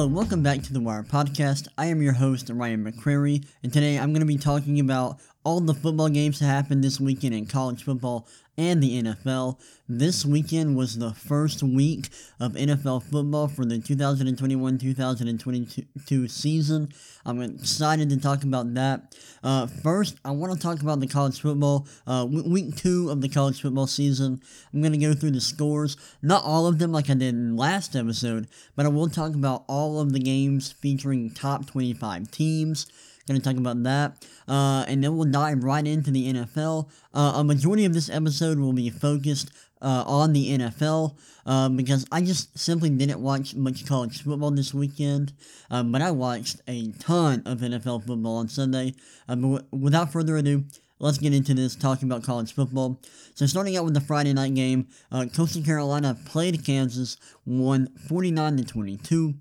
Hello, welcome back to the Wire Podcast. I am your host, Ryan McCrary, and today I'm going to be talking about all the football games that happened this weekend in college football and the NFL. This weekend was the first week of NFL football for the 2021 2022 season. I'm excited to talk about that. Uh, first, I want to talk about the college football, uh, week two of the college football season. I'm going to go through the scores, not all of them like I did in last episode, but I will talk about all of the games featuring top 25 teams. Going to talk about that. Uh, and then we'll dive right into the NFL. Uh, a majority of this episode will be focused uh, on the NFL uh, because I just simply didn't watch much college football this weekend, um, but I watched a ton of NFL football on Sunday. Uh, but w- without further ado, let's get into this talking about college football. So, starting out with the Friday night game, uh, Coastal Carolina played Kansas, won 49 to 22.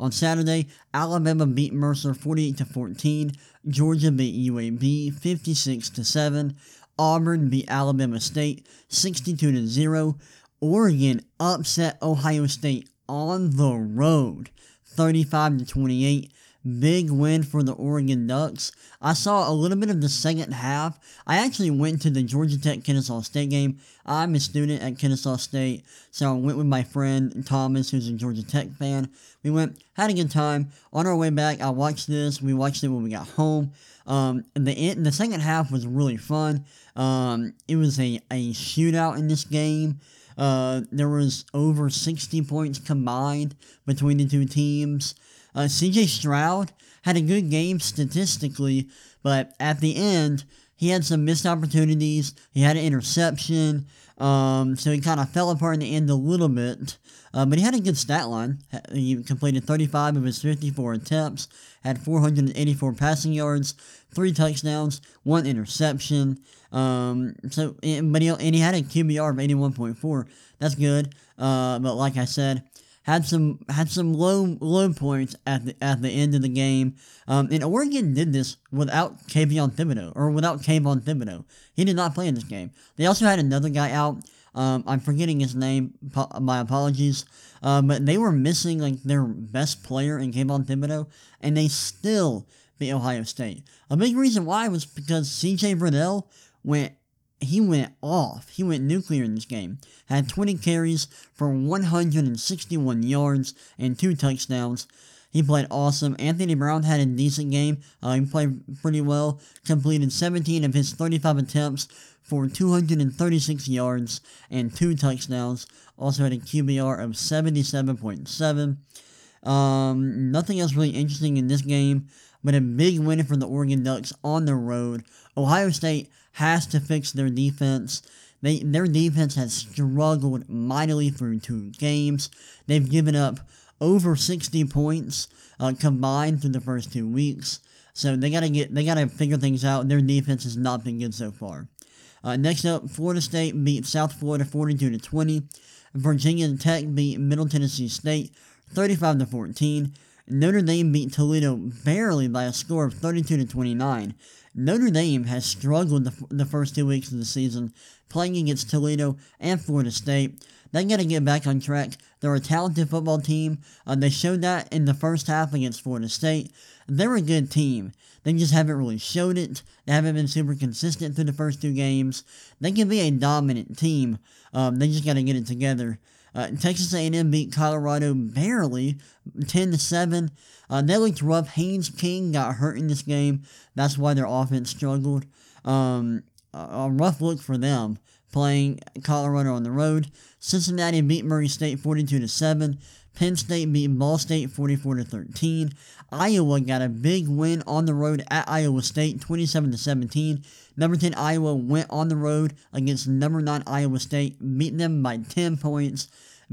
On Saturday, Alabama beat Mercer 48 to 14. Georgia beat UAB 56 to 7. Auburn beat Alabama State 62 to 0. Oregon upset Ohio State on the road 35 to 28. Big win for the Oregon Ducks. I saw a little bit of the second half. I actually went to the Georgia Tech Kennesaw State game. I'm a student at Kennesaw State, so I went with my friend Thomas, who's a Georgia Tech fan. We went, had a good time. On our way back, I watched this. We watched it when we got home. Um, the the second half was really fun. Um, it was a, a shootout in this game. Uh, there was over 60 points combined between the two teams. Uh, CJ Stroud had a good game statistically, but at the end, he had some missed opportunities. He had an interception, um, so he kind of fell apart in the end a little bit. Uh, but he had a good stat line. He completed 35 of his 54 attempts, had 484 passing yards, three touchdowns, one interception. Um, so, but he, and he had a QBR of 81.4. That's good. Uh, but like I said, had some had some low low points at the at the end of the game. Um, and Oregon did this without Kayvon Thibodeaux or without Kayvon Thibodeaux. He did not play in this game. They also had another guy out. Um, I'm forgetting his name. My apologies. Uh, but they were missing like their best player in Kayvon Thibodeaux, and they still beat Ohio State. A big reason why was because C.J. Verdell went he went off. He went nuclear in this game. Had 20 carries for 161 yards and two touchdowns. He played awesome. Anthony Brown had a decent game. Uh, he played pretty well. Completed 17 of his 35 attempts for 236 yards and two touchdowns. Also had a QBR of 77.7. Um, nothing else really interesting in this game, but a big win for the Oregon Ducks on the road. Ohio State has to fix their defense. They, their defense has struggled mightily through two games. They've given up over 60 points uh, combined through the first two weeks. So they gotta get they gotta figure things out. Their defense has not been good so far. Uh, next up, Florida State beat South Florida 42 to 20. Virginia Tech beat Middle Tennessee State 35 to 14. Notre Dame beat Toledo barely by a score of 32 to 29. Notre Dame has struggled the, the first two weeks of the season, playing against Toledo and Florida State. They got to get back on track. They're a talented football team. Uh, they showed that in the first half against Florida State. They're a good team. They just haven't really showed it. They haven't been super consistent through the first two games. They can be a dominant team. Um, they just got to get it together. Uh, Texas A&M beat Colorado barely, 10 to 7. Uh, they looked rough. Haynes King got hurt in this game. That's why their offense struggled. Um, a rough look for them playing Colorado on the road. Cincinnati beat Murray State 42 to 7. Penn State beat Ball State 44 to 13. Iowa got a big win on the road at Iowa State 27 to 17. Number 10 Iowa went on the road against number 9 Iowa State, beat them by 10 points.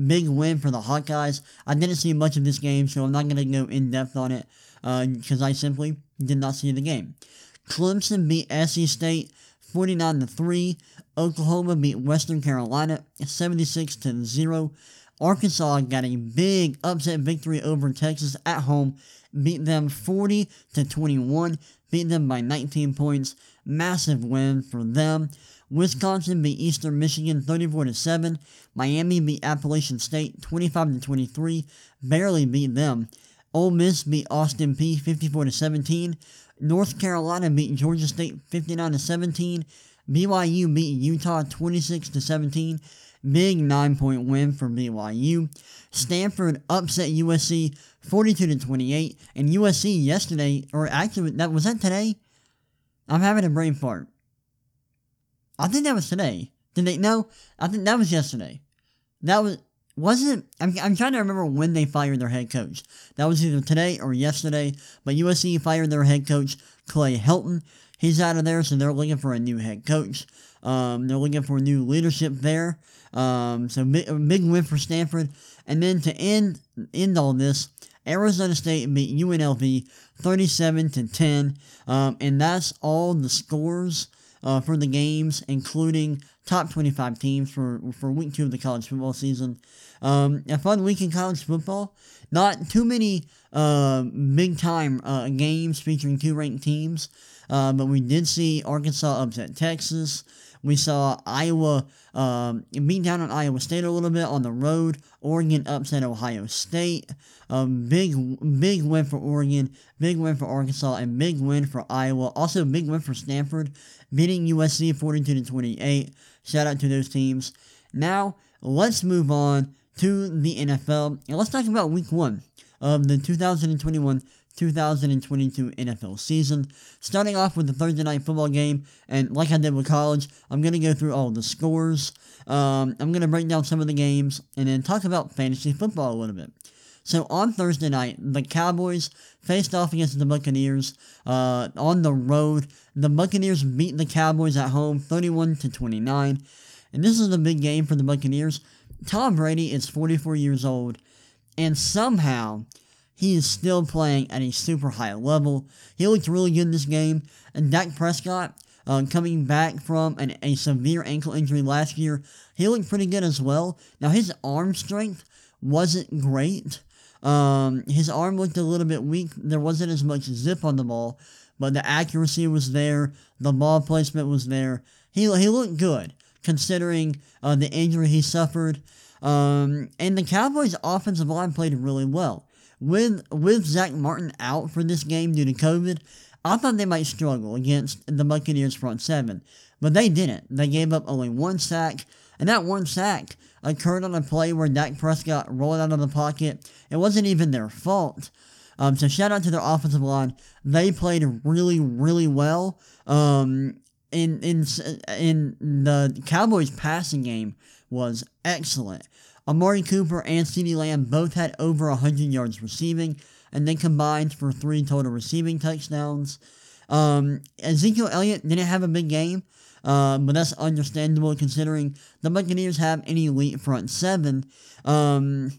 Big win for the Hawkeyes. I didn't see much of this game, so I'm not going to go in depth on it because uh, I simply did not see the game. Clemson beat SC State 49 to 3. Oklahoma beat Western Carolina 76 to 0. Arkansas got a big upset victory over Texas at home, beat them 40 to 21, beat them by 19 points. Massive win for them. Wisconsin beat Eastern Michigan 34 to 7. Miami beat Appalachian State 25 to 23. Barely beat them. Ole Miss beat Austin Peay 54 to 17. North Carolina beat Georgia State 59 to 17. BYU beat Utah 26 to 17. Big nine point win for BYU. Stanford upset USC 42 to 28. And USC yesterday, or actually, that was that today? I'm having a brain fart. I think that was today. Did they? No, I think that was yesterday. That was wasn't. I'm, I'm trying to remember when they fired their head coach. That was either today or yesterday. But USC fired their head coach Clay Helton. He's out of there, so they're looking for a new head coach. Um, they're looking for new leadership there. Um, so big, big win for Stanford. And then to end end all this, Arizona State beat UNLV 37 to 10. Um, and that's all the scores uh, for the games, including top 25 teams for, for week two of the college football season. Um, a fun week in college football. Not too many uh, big time uh, games featuring two ranked teams, uh, but we did see Arkansas upset Texas. We saw Iowa um, beat down on Iowa State a little bit on the road. Oregon upset Ohio State. Um, big, big win for Oregon. Big win for Arkansas, and big win for Iowa. Also, big win for Stanford, beating USC 42 to 28. Shout out to those teams. Now, let's move on to the NFL, and let's talk about Week One of the 2021 2022 NFL season. Starting off with the Thursday night football game, and like I did with college, I'm going to go through all the scores. Um, I'm going to break down some of the games and then talk about fantasy football a little bit. So on Thursday night, the Cowboys faced off against the Buccaneers uh, on the road. The Buccaneers beat the Cowboys at home 31 to 29. And this is a big game for the Buccaneers. Tom Brady is 44 years old, and somehow he is still playing at a super high level. He looked really good in this game. And Dak Prescott, uh, coming back from an, a severe ankle injury last year, he looked pretty good as well. Now, his arm strength wasn't great. Um, his arm looked a little bit weak. There wasn't as much zip on the ball, but the accuracy was there. The ball placement was there. He, he looked good considering uh, the injury he suffered. Um, and the Cowboys' offensive line played really well with with Zack Martin out for this game due to COVID, I thought they might struggle against the Buccaneers front seven, but they didn't. They gave up only one sack, and that one sack occurred on a play where Dak Prescott rolled out of the pocket. It wasn't even their fault. Um, so shout out to their offensive line. They played really, really well. Um, in in in the Cowboys passing game was excellent. Amari Cooper and CeeDee Lamb both had over 100 yards receiving, and they combined for three total receiving touchdowns. Um, Ezekiel Elliott didn't have a big game, uh, but that's understandable considering the Buccaneers have an elite front seven. Um,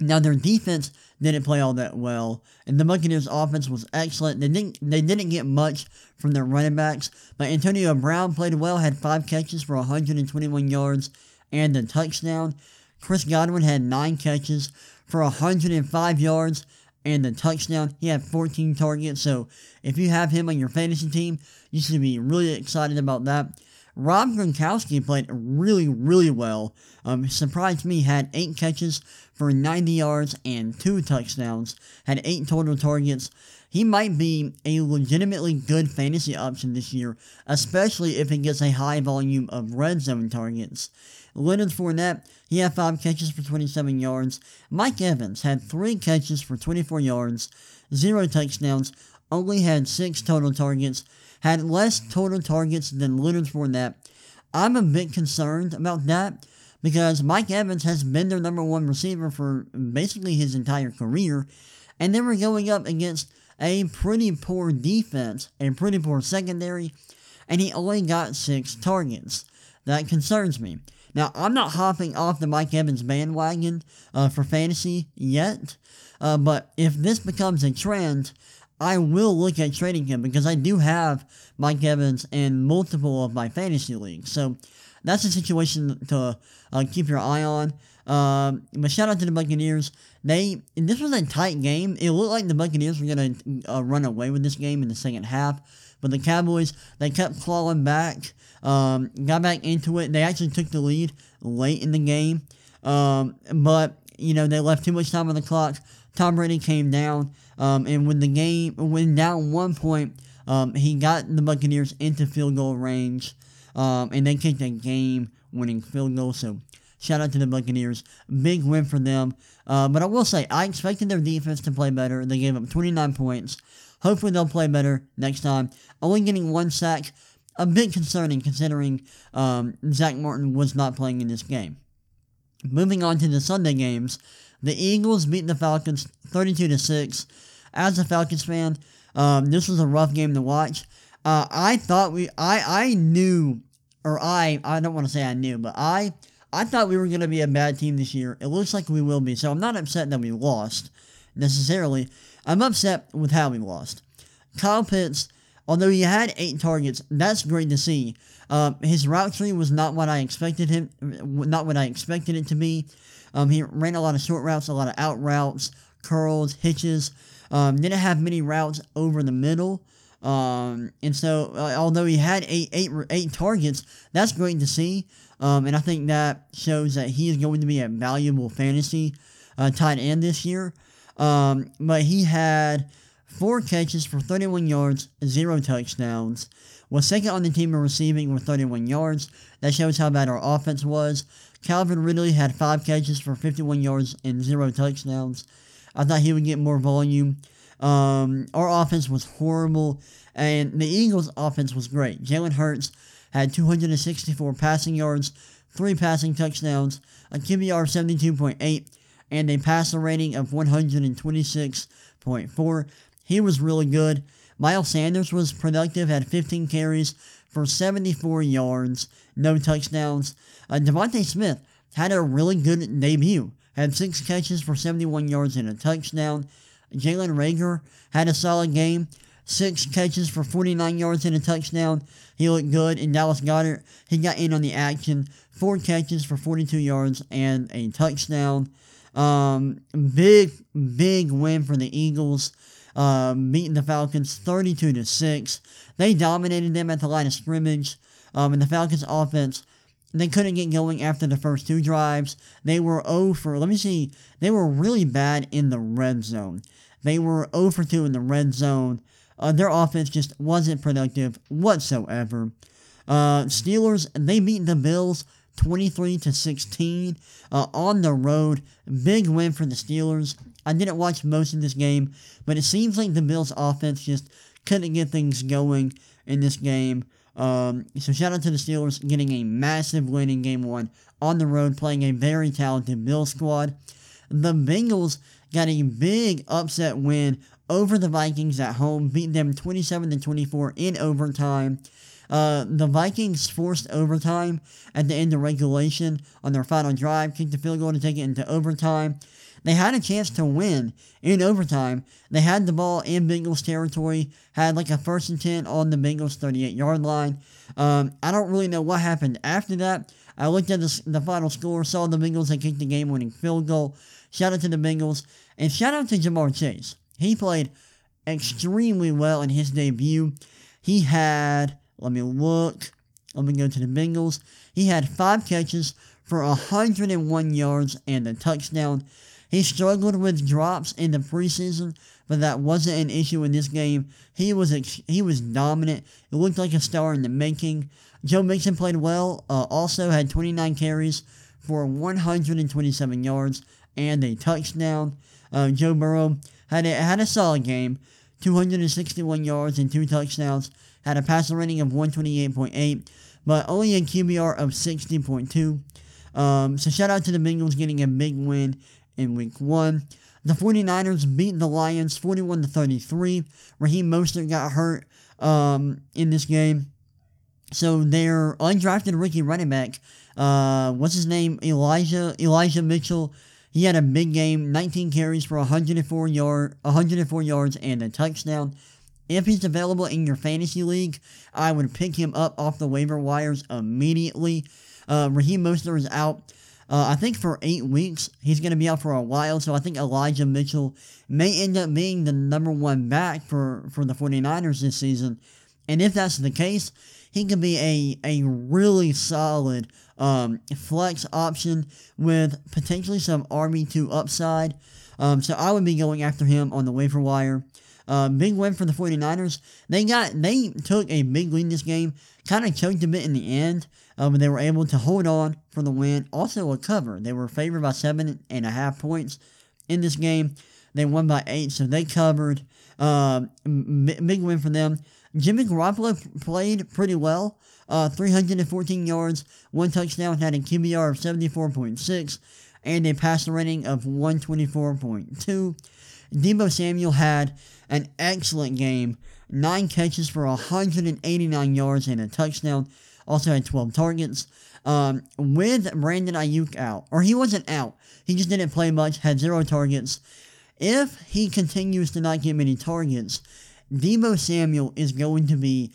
now their defense didn't play all that well, and the Buccaneers' offense was excellent. They didn't they didn't get much from their running backs, but Antonio Brown played well, had five catches for 121 yards and a touchdown. Chris Godwin had 9 catches for 105 yards and a touchdown. He had 14 targets, so if you have him on your fantasy team, you should be really excited about that. Rob Gronkowski played really, really well. Um, surprised me, had 8 catches for 90 yards and 2 touchdowns, had 8 total targets. He might be a legitimately good fantasy option this year, especially if he gets a high volume of red zone targets. Leonard Fournette, he had 5 catches for 27 yards. Mike Evans had 3 catches for 24 yards, 0 touchdowns, only had 6 total targets, had less total targets than Leonard Fournette. I'm a bit concerned about that because Mike Evans has been their number one receiver for basically his entire career, and they were going up against a pretty poor defense, a pretty poor secondary, and he only got six targets. That concerns me. Now, I'm not hopping off the Mike Evans bandwagon uh, for fantasy yet, uh, but if this becomes a trend, I will look at trading him because I do have Mike Evans in multiple of my fantasy leagues. So that's a situation to uh, keep your eye on. Um, but shout out to the Buccaneers. They this was a tight game. It looked like the Buccaneers were gonna uh, run away with this game in the second half, but the Cowboys they kept clawing back. Um, got back into it. They actually took the lead late in the game. Um, but, you know, they left too much time on the clock. Tom Brady came down, um, and when the game when down one point, um, he got the Buccaneers into field goal range, um, and they kicked a game-winning field goal. So shout out to the Buccaneers, big win for them. Uh, but I will say I expected their defense to play better. They gave up 29 points. Hopefully they'll play better next time. Only getting one sack, a bit concerning considering um, Zack Martin was not playing in this game. Moving on to the Sunday games, the Eagles beat the Falcons 32 to 6. As a Falcons fan, um, this was a rough game to watch. Uh, I thought we, I, I knew, or I, I don't want to say I knew, but I, I thought we were going to be a bad team this year. It looks like we will be. So I'm not upset that we lost necessarily. I'm upset with how we lost. Kyle Pitts, although he had eight targets, that's great to see. Um, his route tree was not what I expected him, not what I expected it to be. Um, he ran a lot of short routes, a lot of out routes, curls, hitches. Um, didn't have many routes over the middle. Um, and so, uh, although he had eight, eight, eight targets, that's great to see. Um, and I think that shows that he is going to be a valuable fantasy uh, tight end this year. Um, but he had four catches for 31 yards, zero touchdowns. Was second on the team in receiving with 31 yards. That shows how bad our offense was. Calvin Ridley had five catches for 51 yards and zero touchdowns. I thought he would get more volume. Um, our offense was horrible, and the Eagles' offense was great. Jalen Hurts had 264 passing yards, three passing touchdowns, a QBR of 72.8, and a passer rating of 126.4. He was really good. Miles Sanders was productive, had 15 carries for 74 yards, no touchdowns. Uh, DeVonta Smith had a really good debut, had six catches for 71 yards and a touchdown. Jalen Reagor had a solid game, six catches for 49 yards and a touchdown. He looked good. And Dallas Goedert, he got in on the action, four catches for 42 yards and a touchdown. Um, big, big win for the Eagles, uh, beating the Falcons 32 to 6. They dominated them at the line of scrimmage. Um, and the Falcons offense, they couldn't get going after the first two drives. They were 0 for, let me see, they were really bad in the red zone. They were 0 for 2 in the red zone. Uh, their offense just wasn't productive whatsoever. Uh, Steelers, they beat the Bills 23 to 16 uh, on the road. Big win for the Steelers. I didn't watch most of this game, but it seems like the Bills' offense just couldn't get things going in this game. Um, so shout out to the Steelers getting a massive win in game one on the road, playing a very talented Bills squad. The Bengals got a big upset win over the Vikings at home, beat them 27 to 24 in overtime. Uh, the Vikings forced overtime at the end of regulation on their final drive, kicked the field goal to take it into overtime. They had a chance to win in overtime. They had the ball in Bengals territory, had like a first and 10 on the Bengals 38 yard line. Um, I don't really know what happened after that. I looked at the, the final score, saw the Bengals had kicked the game winning field goal. Shout out to the Bengals, and shout out to Ja'Marr Chase. He played extremely well in his debut. He had let me look. Let me go to the Bengals. He had five catches for 101 yards and a touchdown. He struggled with drops in the preseason, but that wasn't an issue in this game. He was ex- he was dominant. It looked like a star in the making. Joe Mixon played well. Uh, also had 29 carries for 127 yards and a touchdown. Uh, Joe Burrow had a, had a solid game, 261 yards and two touchdowns had a passer rating of 128.8, but only a QBR of 60.2. Um, so shout out to the Bengals getting a big win in week one. The 49ers beat the Lions 41 to 33. Raheem Mostert got hurt um, in this game. So their undrafted rookie running back, uh, what's his name? Elijah Elijah Mitchell. He had a big game, 19 carries for 104 yard 104 yards and a touchdown. If he's available in your fantasy league, I would pick him up off the waiver wires immediately. Uh, Raheem Mostert is out, uh, I think, for eight weeks. He's going to be out for a while, so I think Elijah Mitchell may end up being the number one back for, for the 49ers this season. And if that's the case, he could be a, a really solid um, flex option with potentially some RB2 upside. Um, so I would be going after him on the waiver wire. Uh, big win for the 49ers. They got they took a big lead this game, kind of choked a bit in the end, uh, but they were able to hold on for the win. Also a cover. They were favored by seven and a half points in this game. They won by eight, so they covered. Uh, big win for them. Jimmy Garoppolo played pretty well. Uh, 314 yards, one touchdown, had a QBR of 74.6, and a passer rating of 124.2. Deebo Samuel had an excellent game, nine catches for 189 yards and a touchdown. Also had 12 targets. Um, with Brandon Aiyuk out, or he wasn't out, he just didn't play much, had zero targets. If he continues to not get many targets, Deebo Samuel is going to be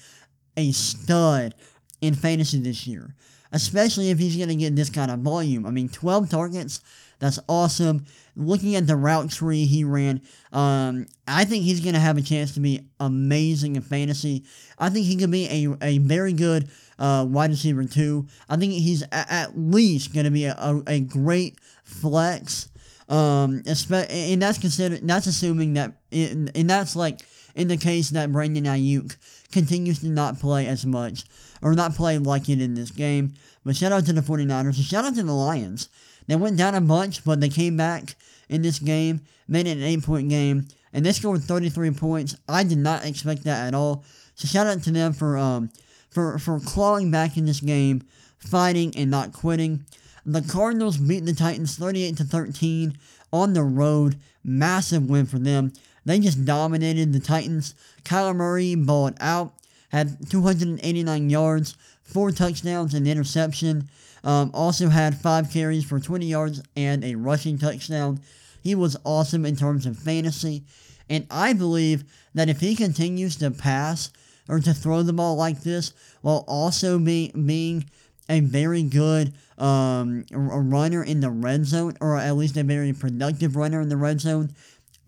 a stud in fantasy this year, especially if he's going to get this kind of volume. I mean, 12 targets, that's awesome. Looking at the route tree he ran, um, I think he's going to have a chance to be amazing in fantasy. I think he could be a, a very good uh, wide receiver, too. I think he's a, at least going to be a, a, a great flex. Um, and that's considered that's assuming that, and that's like in the case that Brandon Aiyuk continues to not play as much, or not play like it in this game. But shout out to the 49ers, and shout out to the Lions. They went down a bunch, but they came back in this game, made it an 8 point game, and they scored 33 points. I did not expect that at all. So shout out to them for um for, for clawing back in this game, fighting and not quitting. The Cardinals beat the Titans 38 to 13 on the road. Massive win for them. They just dominated the Titans. Kyler Murray balled out, had 289 yards, four touchdowns, and interception. Um, also had five carries for 20 yards and a rushing touchdown. He was awesome in terms of fantasy. And I believe that if he continues to pass or to throw the ball like this, while also be, being a very good um, runner in the red zone, or at least a very productive runner in the red zone,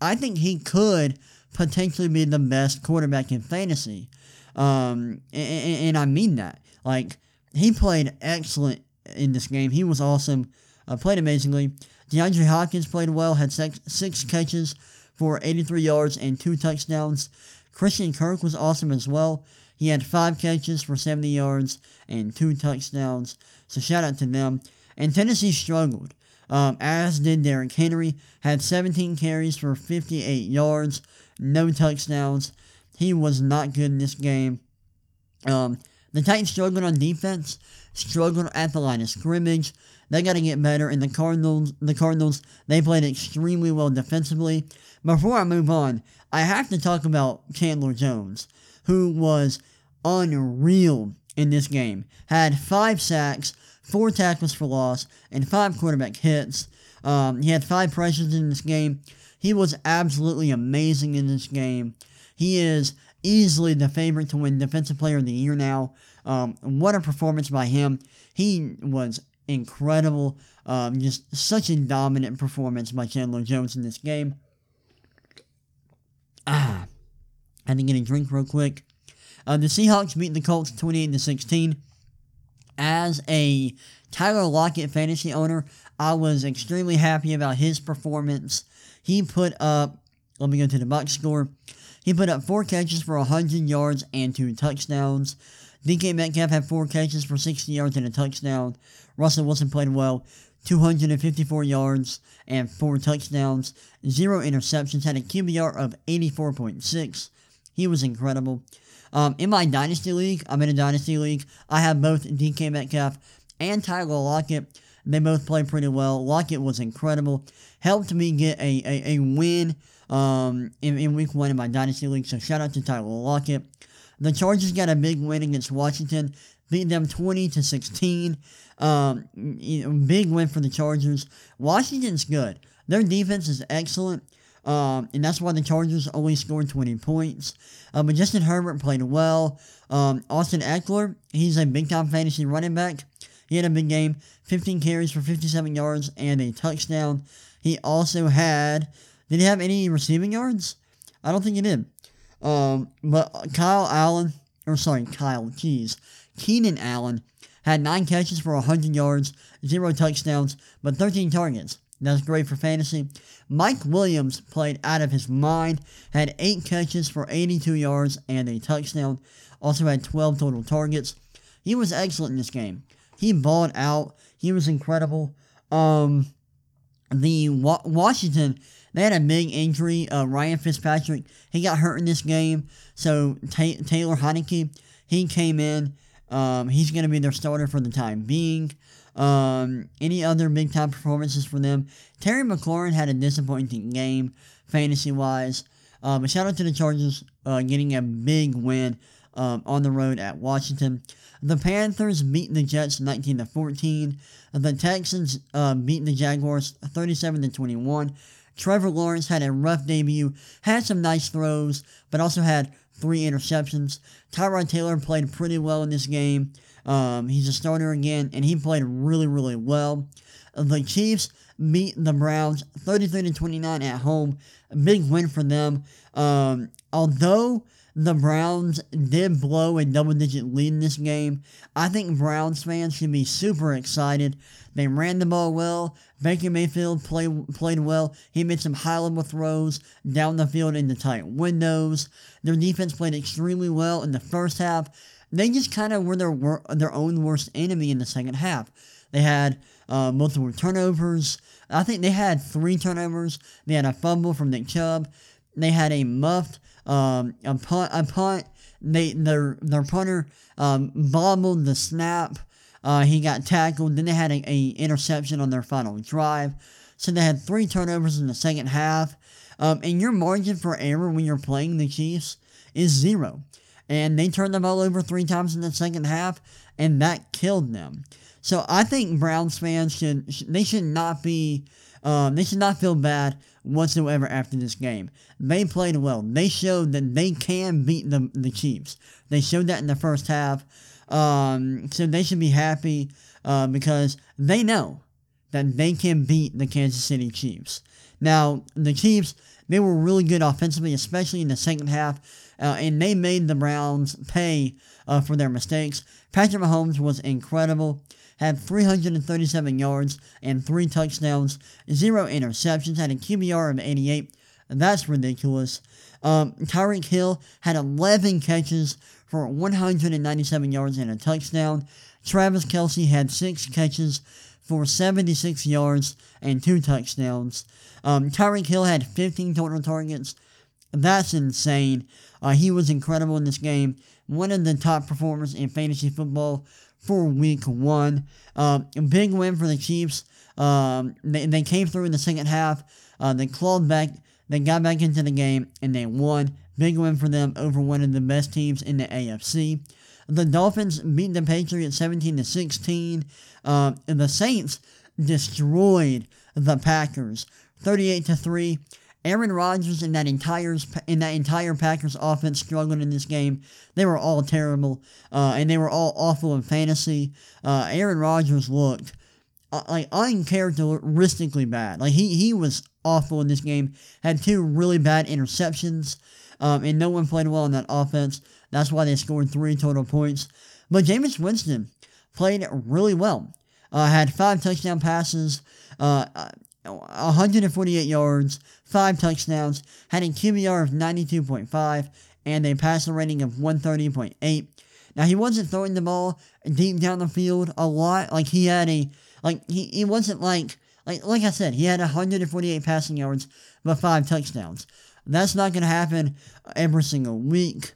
I think he could potentially be the best quarterback in fantasy. Um, and, and, I mean that. Like, he played excellent in this game. He was awesome, uh, played amazingly. DeAndre Hopkins played well, had six, six catches for 83 yards and two touchdowns. Christian Kirk was awesome as well. He had five catches for 70 yards and two touchdowns. So shout out to them. And Tennessee struggled um, as did Derrick Henry, had 17 carries for 58 yards, no touchdowns. He was not good in this game. Um, the Titans struggled on defense, struggled at the line of scrimmage. They got to get better. And the Cardinals, the Cardinals, they played extremely well defensively. Before I move on, I have to talk about Chandler Jones, who was unreal in this game. Had five sacks, four tackles for loss, and five quarterback hits. Um, he had five pressures in this game. He was absolutely amazing in this game. He is easily the favorite to win Defensive Player of the Year now. Um, what a performance by him. He was incredible. Um, just such a dominant performance by Chandler Jones in this game. Ah, I had to get a drink real quick. Uh, the Seahawks beat the Colts 28 to 16 as a Tyler Lockett fantasy owner, I was extremely happy about his performance. He put up, let me go to the box score. He put up four catches for 100 yards and two touchdowns. DK Metcalf had four catches for 60 yards and a touchdown. Russell Wilson played well, 254 yards and four touchdowns, zero interceptions, had a QBR of 84.6. He was incredible. Um, in my Dynasty League, I'm in a Dynasty League. I have both DK Metcalf and Tyler Lockett. They both played pretty well. Lockett was incredible. Helped me get a, a, a win um, in, in week one in my Dynasty League. So shout out to Tyler Lockett. The Chargers got a big win against Washington, beat them 20 to 16. Um, big win for the Chargers. Washington's good. Their defense is excellent. Um, and that's why the Chargers only scored 20 points. Uh, but Justin Herbert played well. Um, Austin Ekeler, he's a big time fantasy running back. He had a big game 15 carries for 57 yards and a touchdown. He also had, did he have any receiving yards? I don't think he did. Um, but Kyle Allen, or sorry, Kyle, jeez, Keenan Allen had nine catches for 100 yards, zero touchdowns, but 13 targets. That's great for fantasy. Mike Williams played out of his mind, had 8 catches for 82 yards and a touchdown. Also had 12 total targets. He was excellent in this game. He balled out. He was incredible. Um, the Wa- Washington, they had a big injury. Uh, Ryan Fitzpatrick, he got hurt in this game. So Ta- Taylor Heinicke, he came in. Um, he's going to be their starter for the time being. Um, any other big time performances for them? Terry McLaurin had a disappointing game, fantasy wise. Uh, but shout out to the Chargers uh, getting a big win um, on the road at Washington. The Panthers beat the Jets 19 to 14. The Texans uh, beat the Jaguars 37 to 21. Trevor Lawrence had a rough debut, had some nice throws, but also had three interceptions. Tyrod Taylor played pretty well in this game. Um, he's a starter again, and he played really, really well. The Chiefs beat the Browns 33 to 29 at home. A big win for them. Um, although the Browns did blow a double digit lead in this game. I think Browns fans should be super excited. They ran the ball well. Baker Mayfield play, played well. He made some high level throws down the field into tight windows. Their defense played extremely well in the first half. They just kind of were their, their own worst enemy in the second half. They had uh, multiple turnovers. I think they had three turnovers. They had a fumble from Nick Chubb. They had a muffed um, a punt, a punt. They their their punter um, bobbled the snap. Uh, he got tackled. Then they had a, a, interception on their final drive. So they had three turnovers in the second half. Um, and your margin for error when you're playing the Chiefs is zero. And they turned the ball over three times in the second half, and that killed them. So I think Browns fans should they should not be um, they should not feel bad whatsoever after this game. They played well. They showed that they can beat the, the Chiefs. They showed that in the first half. Um, so they should be happy uh, because they know that they can beat the Kansas City Chiefs. Now, the Chiefs, they were really good offensively, especially in the second half, uh, and they made the Browns pay uh, for their mistakes. Patrick Mahomes was incredible had 337 yards and three touchdowns, zero interceptions, had a QBR of 88. That's ridiculous. Um, Tyreek Hill had 11 catches for 197 yards and a touchdown. Travis Kelce had six catches for 76 yards and two touchdowns. Um, Tyreek Hill had 15 total targets. That's insane. Uh, he was incredible in this game. One of the top performers in fantasy football for week one. Um, big win for the Chiefs. Um, they, they came through in the second half. Uh, they clawed back. They got back into the game and they won. Big win for them over one of the best teams in the AFC. The Dolphins beat the Patriots 17 to 16. Uh, and the Saints destroyed the Packers 38 to 3. Aaron Rodgers and that entire in that entire Packers offense struggled in this game. They were all terrible, uh, and they were all awful in fantasy. Uh, Aaron Rodgers looked uh, like uncharacteristically bad. Like he he was awful in this game. Had two really bad interceptions, um, and no one played well in that offense. That's why they scored three total points. But Jameis Winston played really well. Uh, had five touchdown passes. Uh, 148 yards, 5 touchdowns, had a QBR of 92.5, and a passer rating of 130.8. Now, he wasn't throwing the ball deep down the field a lot. Like, he had a, like, he, he wasn't like, like, like I said, he had 148 passing yards, but 5 touchdowns. That's not going to happen every single week,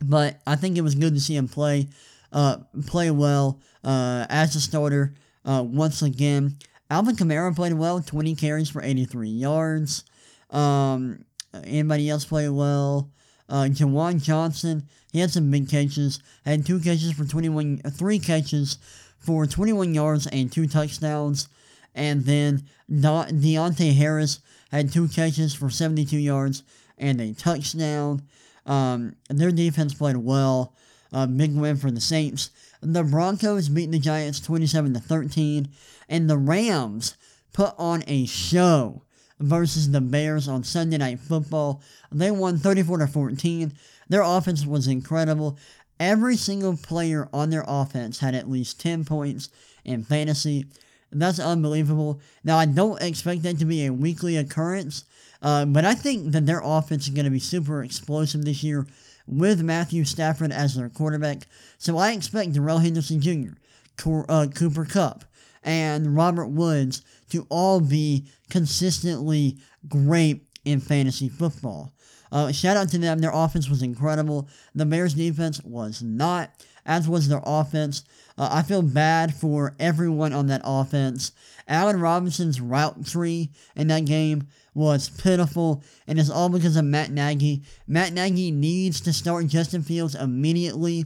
but I think it was good to see him play, uh, play well, uh, as a starter, uh, once again. Alvin Kamara played well, 20 carries for 83 yards. Um, anybody else played well? Uh, Juwan Johnson, he had some big catches. Had two catches for 21, three catches for 21 yards and two touchdowns. And then De- Deonte Harris had two catches for 72 yards and a touchdown. Um, their defense played well. Uh, big win for the Saints. The Broncos beat the Giants 27 to 13, and the Rams put on a show versus the Bears on Sunday Night Football. They won 34 to 14. Their offense was incredible. Every single player on their offense had at least 10 points in fantasy. That's unbelievable. Now, I don't expect that to be a weekly occurrence, uh, but I think that their offense is going to be super explosive this year with Matthew Stafford as their quarterback. So I expect Darrell Henderson Jr., Cor- uh, Cooper Kupp, and Robert Woods to all be consistently great in fantasy football. Uh, shout out to them. Their offense was incredible. The Bears' defense was not, as was their offense. Uh, I feel bad for everyone on that offense. Allen Robinson's route tree in that game was pitiful, and it's all because of Matt Nagy. Matt Nagy needs to start Justin Fields immediately.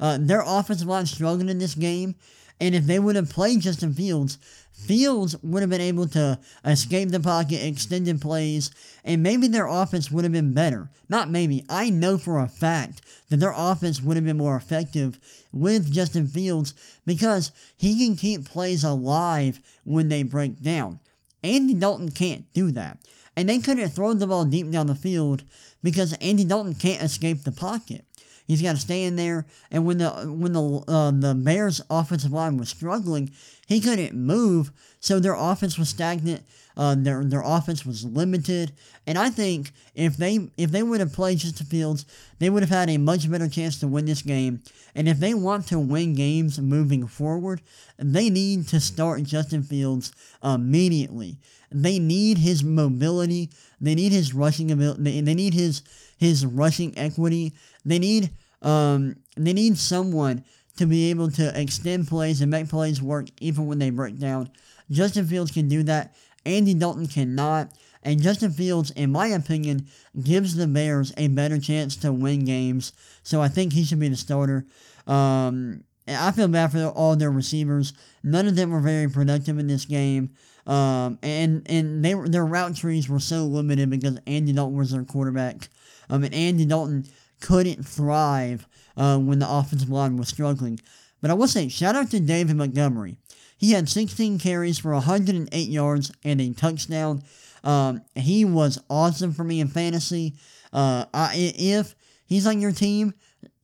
Uh, their offensive line struggled in this game, and if they would have played Justin Fields, Fields would have been able to escape the pocket, extended plays, and maybe their offense would have been better. Not maybe, I know for a fact that their offense would have been more effective with Justin Fields because he can keep plays alive when they break down. Andy Dalton can't do that. And they couldn't throw the ball deep down the field because Andy Dalton can't escape the pocket. He's got to stay in there. And when the when the uh, the Bears' offensive line was struggling, he couldn't move, so their offense was stagnant. Uh, their their offense was limited, and I think if they if they would have played Justin Fields, they would have had a much better chance to win this game. And if they want to win games moving forward, they need to start Justin Fields immediately. They need his mobility. They need his rushing ability. They need his his rushing equity. They need um they need someone to be able to extend plays and make plays work even when they break down. Justin Fields can do that. Andy Dalton cannot. And Justin Fields, in my opinion, gives the Bears a better chance to win games. So I think he should be the starter. Um, I feel bad for all their receivers. None of them were very productive in this game. Um, and and they were, their route trees were so limited because Andy Dalton was their quarterback. Um, and Andy Dalton couldn't thrive uh, when the offensive line was struggling. But I will say, shout out to David Montgomery. He had 16 carries for 108 yards and a touchdown. Um, he was awesome for me in fantasy. Uh, I, if he's on your team,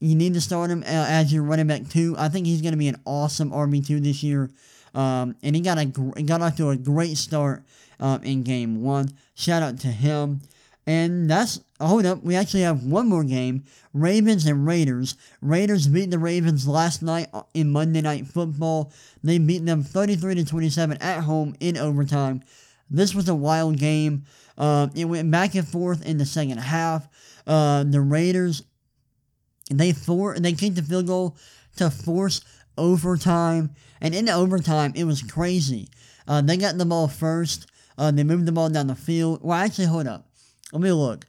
you need to start him uh, as your running back too. I think he's going to be an awesome RB two this year. Um, and he got a he got off to a great start um, in game one. Shout out to him. And that's hold up. We actually have one more game: Ravens and Raiders. Raiders beat the Ravens last night in Monday Night Football. They beat them thirty-three to twenty-seven at home in overtime. This was a wild game. Uh, it went back and forth in the second half. Uh, the Raiders they for they kicked the field goal to force overtime, and in the overtime it was crazy. Uh, they got the ball first. Uh, they moved the ball down the field. Well, actually, hold up. Let me look.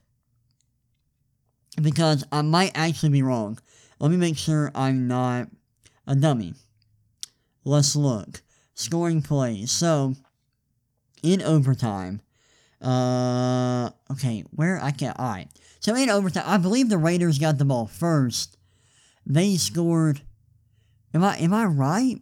Because I might actually be wrong. Let me make sure I'm not a dummy. Let's look. Scoring plays. So, in overtime, uh, okay, where I can, alright. So in overtime, I believe the Raiders got the ball first. They scored, am I, am I right?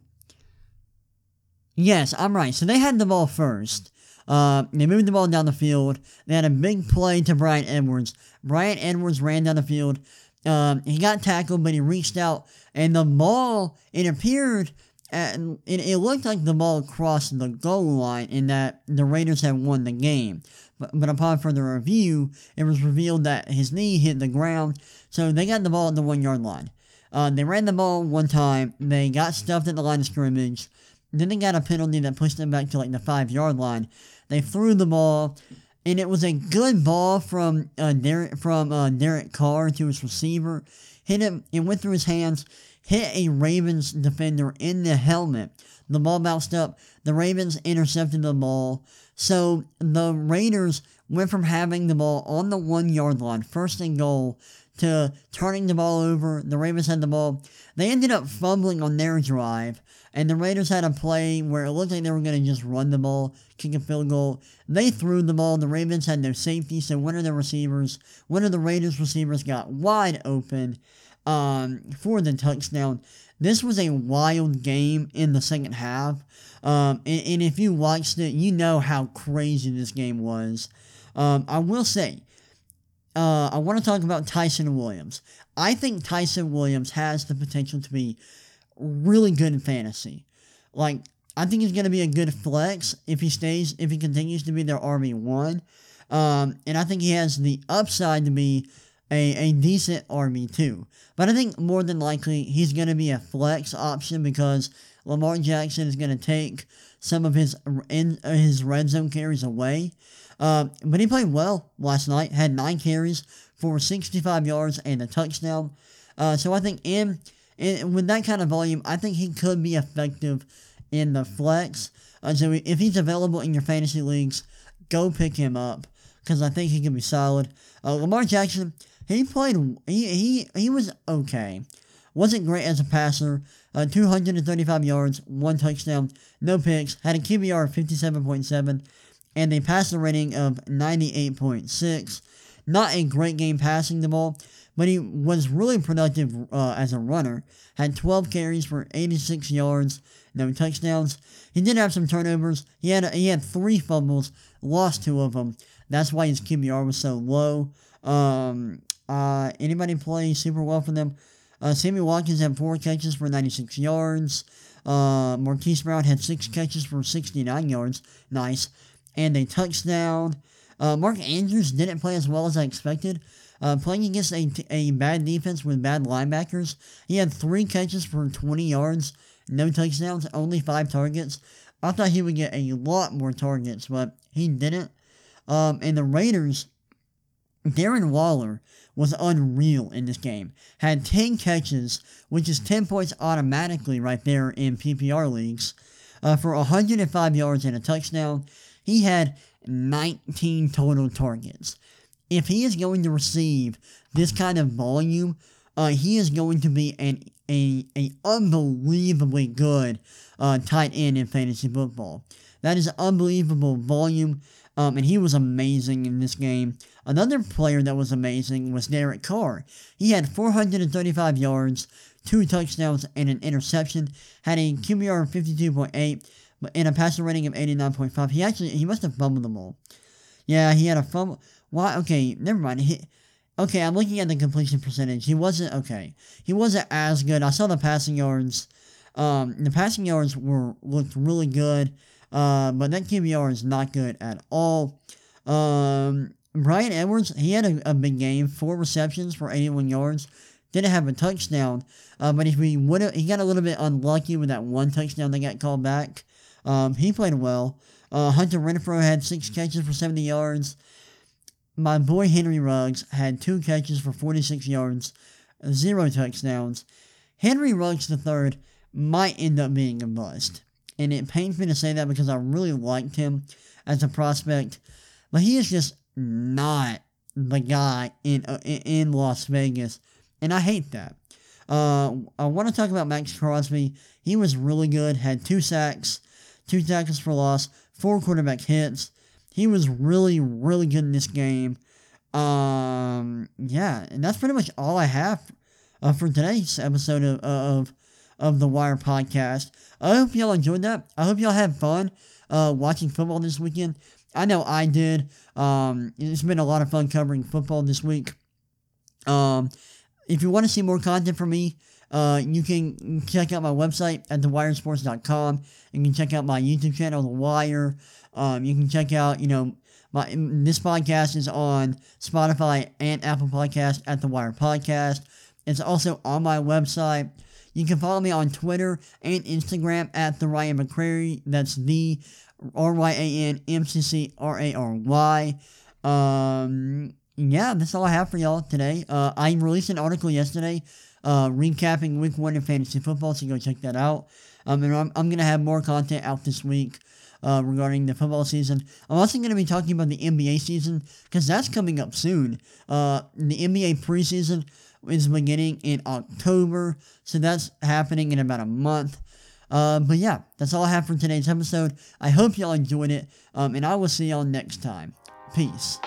Yes, I'm right. So they had the ball first. Uh, they moved the ball down the field. They had a big play to Bryan Edwards. Bryan Edwards ran down the field. Um, he got tackled, but he reached out, and the ball, it appeared, and it, it looked like the ball crossed the goal line and that the Raiders had won the game. But, but upon further review, it was revealed that his knee hit the ground, so they got the ball at the one yard line. Uh, they ran the ball one time, they got stuffed at the line of scrimmage, then they got a penalty that pushed them back to like the five yard line. They threw the ball, and it was a good ball from uh, Derek from uh, Derek Carr to his receiver. Hit him. It went through his hands. Hit a Ravens defender in the helmet. The ball bounced up. The Ravens intercepted the ball. So the Raiders went from having the ball on the one yard line, first and goal, to turning the ball over. The Ravens had the ball. They ended up fumbling on their drive, and the Raiders had a play where it looked like they were going to just run the ball, kick a field goal. They threw the ball. The Ravens had no safety, so one of the receivers, one of the Raiders receivers got wide open um, for the touchdown. This was a wild game in the second half. Um, and, and, if you watched it, you know how crazy this game was. Um, I will say, uh, I want to talk about Ty'Son Williams. I think Ty'Son Williams has the potential to be really good in fantasy. Like, I think he's going to be a good flex if he stays, if he continues to be their RB1. Um, and I think he has the upside to be a, a decent RB2. But I think more than likely he's going to be a flex option because Lamar Jackson is going to take some of his in his red zone carries away. Uh, but he played well last night. Had nine carries for 65 yards and a touchdown. Uh, so I think in, in with that kind of volume, I think he could be effective in the flex. Uh, so if he's available in your fantasy leagues, go pick him up because I think he can be solid. Uh, Lamar Jackson, he played. He he he was okay. Wasn't great as a passer. Uh, 235 yards, one touchdown, no picks. Had a QBR of 57.7 and a passer rating of 98.6. Not a great game passing the ball, but he was really productive uh, as a runner. Had 12 carries for 86 yards, no touchdowns. He did have some turnovers. He had he had three fumbles, lost two of them. That's why his QBR was so low. Um, uh, anybody play super well for them? Uh, Sammy Watkins had four catches for 96 yards. Uh, Marquise Brown had six catches for 69 yards. Nice. And a touchdown. Uh, Mark Andrews didn't play as well as I expected. Uh, playing against a, a bad defense with bad linebackers, he had three catches for 20 yards, no touchdowns, only five targets. I thought he would get a lot more targets, but he didn't. Um, and the Raiders, Darren Waller was unreal in this game. Had 10 catches, which is 10 points automatically right there in PPR leagues, uh, for 105 yards and a touchdown. He had 19 total targets. If he is going to receive this kind of volume, uh, he is going to be an a, a unbelievably good uh, tight end in fantasy football. That is unbelievable volume, um, and he was amazing in this game. Another player that was amazing was Derek Carr. He had 435 yards, two touchdowns, and an interception. Had a QBR of 52.8 and a passer rating of 89.5. He actually he must have fumbled the ball. Yeah, he had a fumble. Why? Okay, never mind. He, okay, I'm looking at the completion percentage. He wasn't okay. He wasn't as good. I saw the passing yards. Um, the passing yards were looked really good. Uh, but that QBR is not good at all. Um, Bryan Edwards, he had a, a big game, four receptions for 81 yards. Didn't have a touchdown, uh, but if we would he got a little bit unlucky with that one touchdown that got called back. Um, he played well. Uh, Hunter Renfrow had six catches for 70 yards. My boy Henry Ruggs had two catches for 46 yards, zero touchdowns. Henry Ruggs III might end up being a bust and it pains me to say that because I really liked him as a prospect, but he is just not the guy in uh, in Las Vegas, and I hate that. Uh, I want to talk about Maxx Crosby. He was really good. Had two sacks, two tackles for loss, four quarterback hits. He was really, really good in this game. Um, yeah, and that's pretty much all I have uh, for today's episode of, of of the Wire podcast. I hope y'all enjoyed that. I hope y'all had fun uh, watching football this weekend. I know I did. Um, it's been a lot of fun covering football this week. Um, if you want to see more content from me, uh, you can check out my website at thewiresports.com. You can check out my YouTube channel, The Wire. Um, you can check out, you know, my this podcast is on Spotify and Apple Podcast at The Wire Podcast. It's also on my website. You can follow me on Twitter and Instagram at the Ryan McCrary. That's the R Y A N M C C R A R Y. Um, yeah, that's all I have for y'all today. Uh, I released an article yesterday uh, recapping week one in fantasy football, so go check that out. Um, and I'm, I'm going to have more content out this week uh, regarding the football season. I'm also going to be talking about the NBA season because that's coming up soon. Uh, the NBA preseason is beginning in October, so that's happening in about a month. Uh, but yeah, that's all I have for today's episode. I hope y'all enjoyed it, um, and I will see y'all next time. Peace.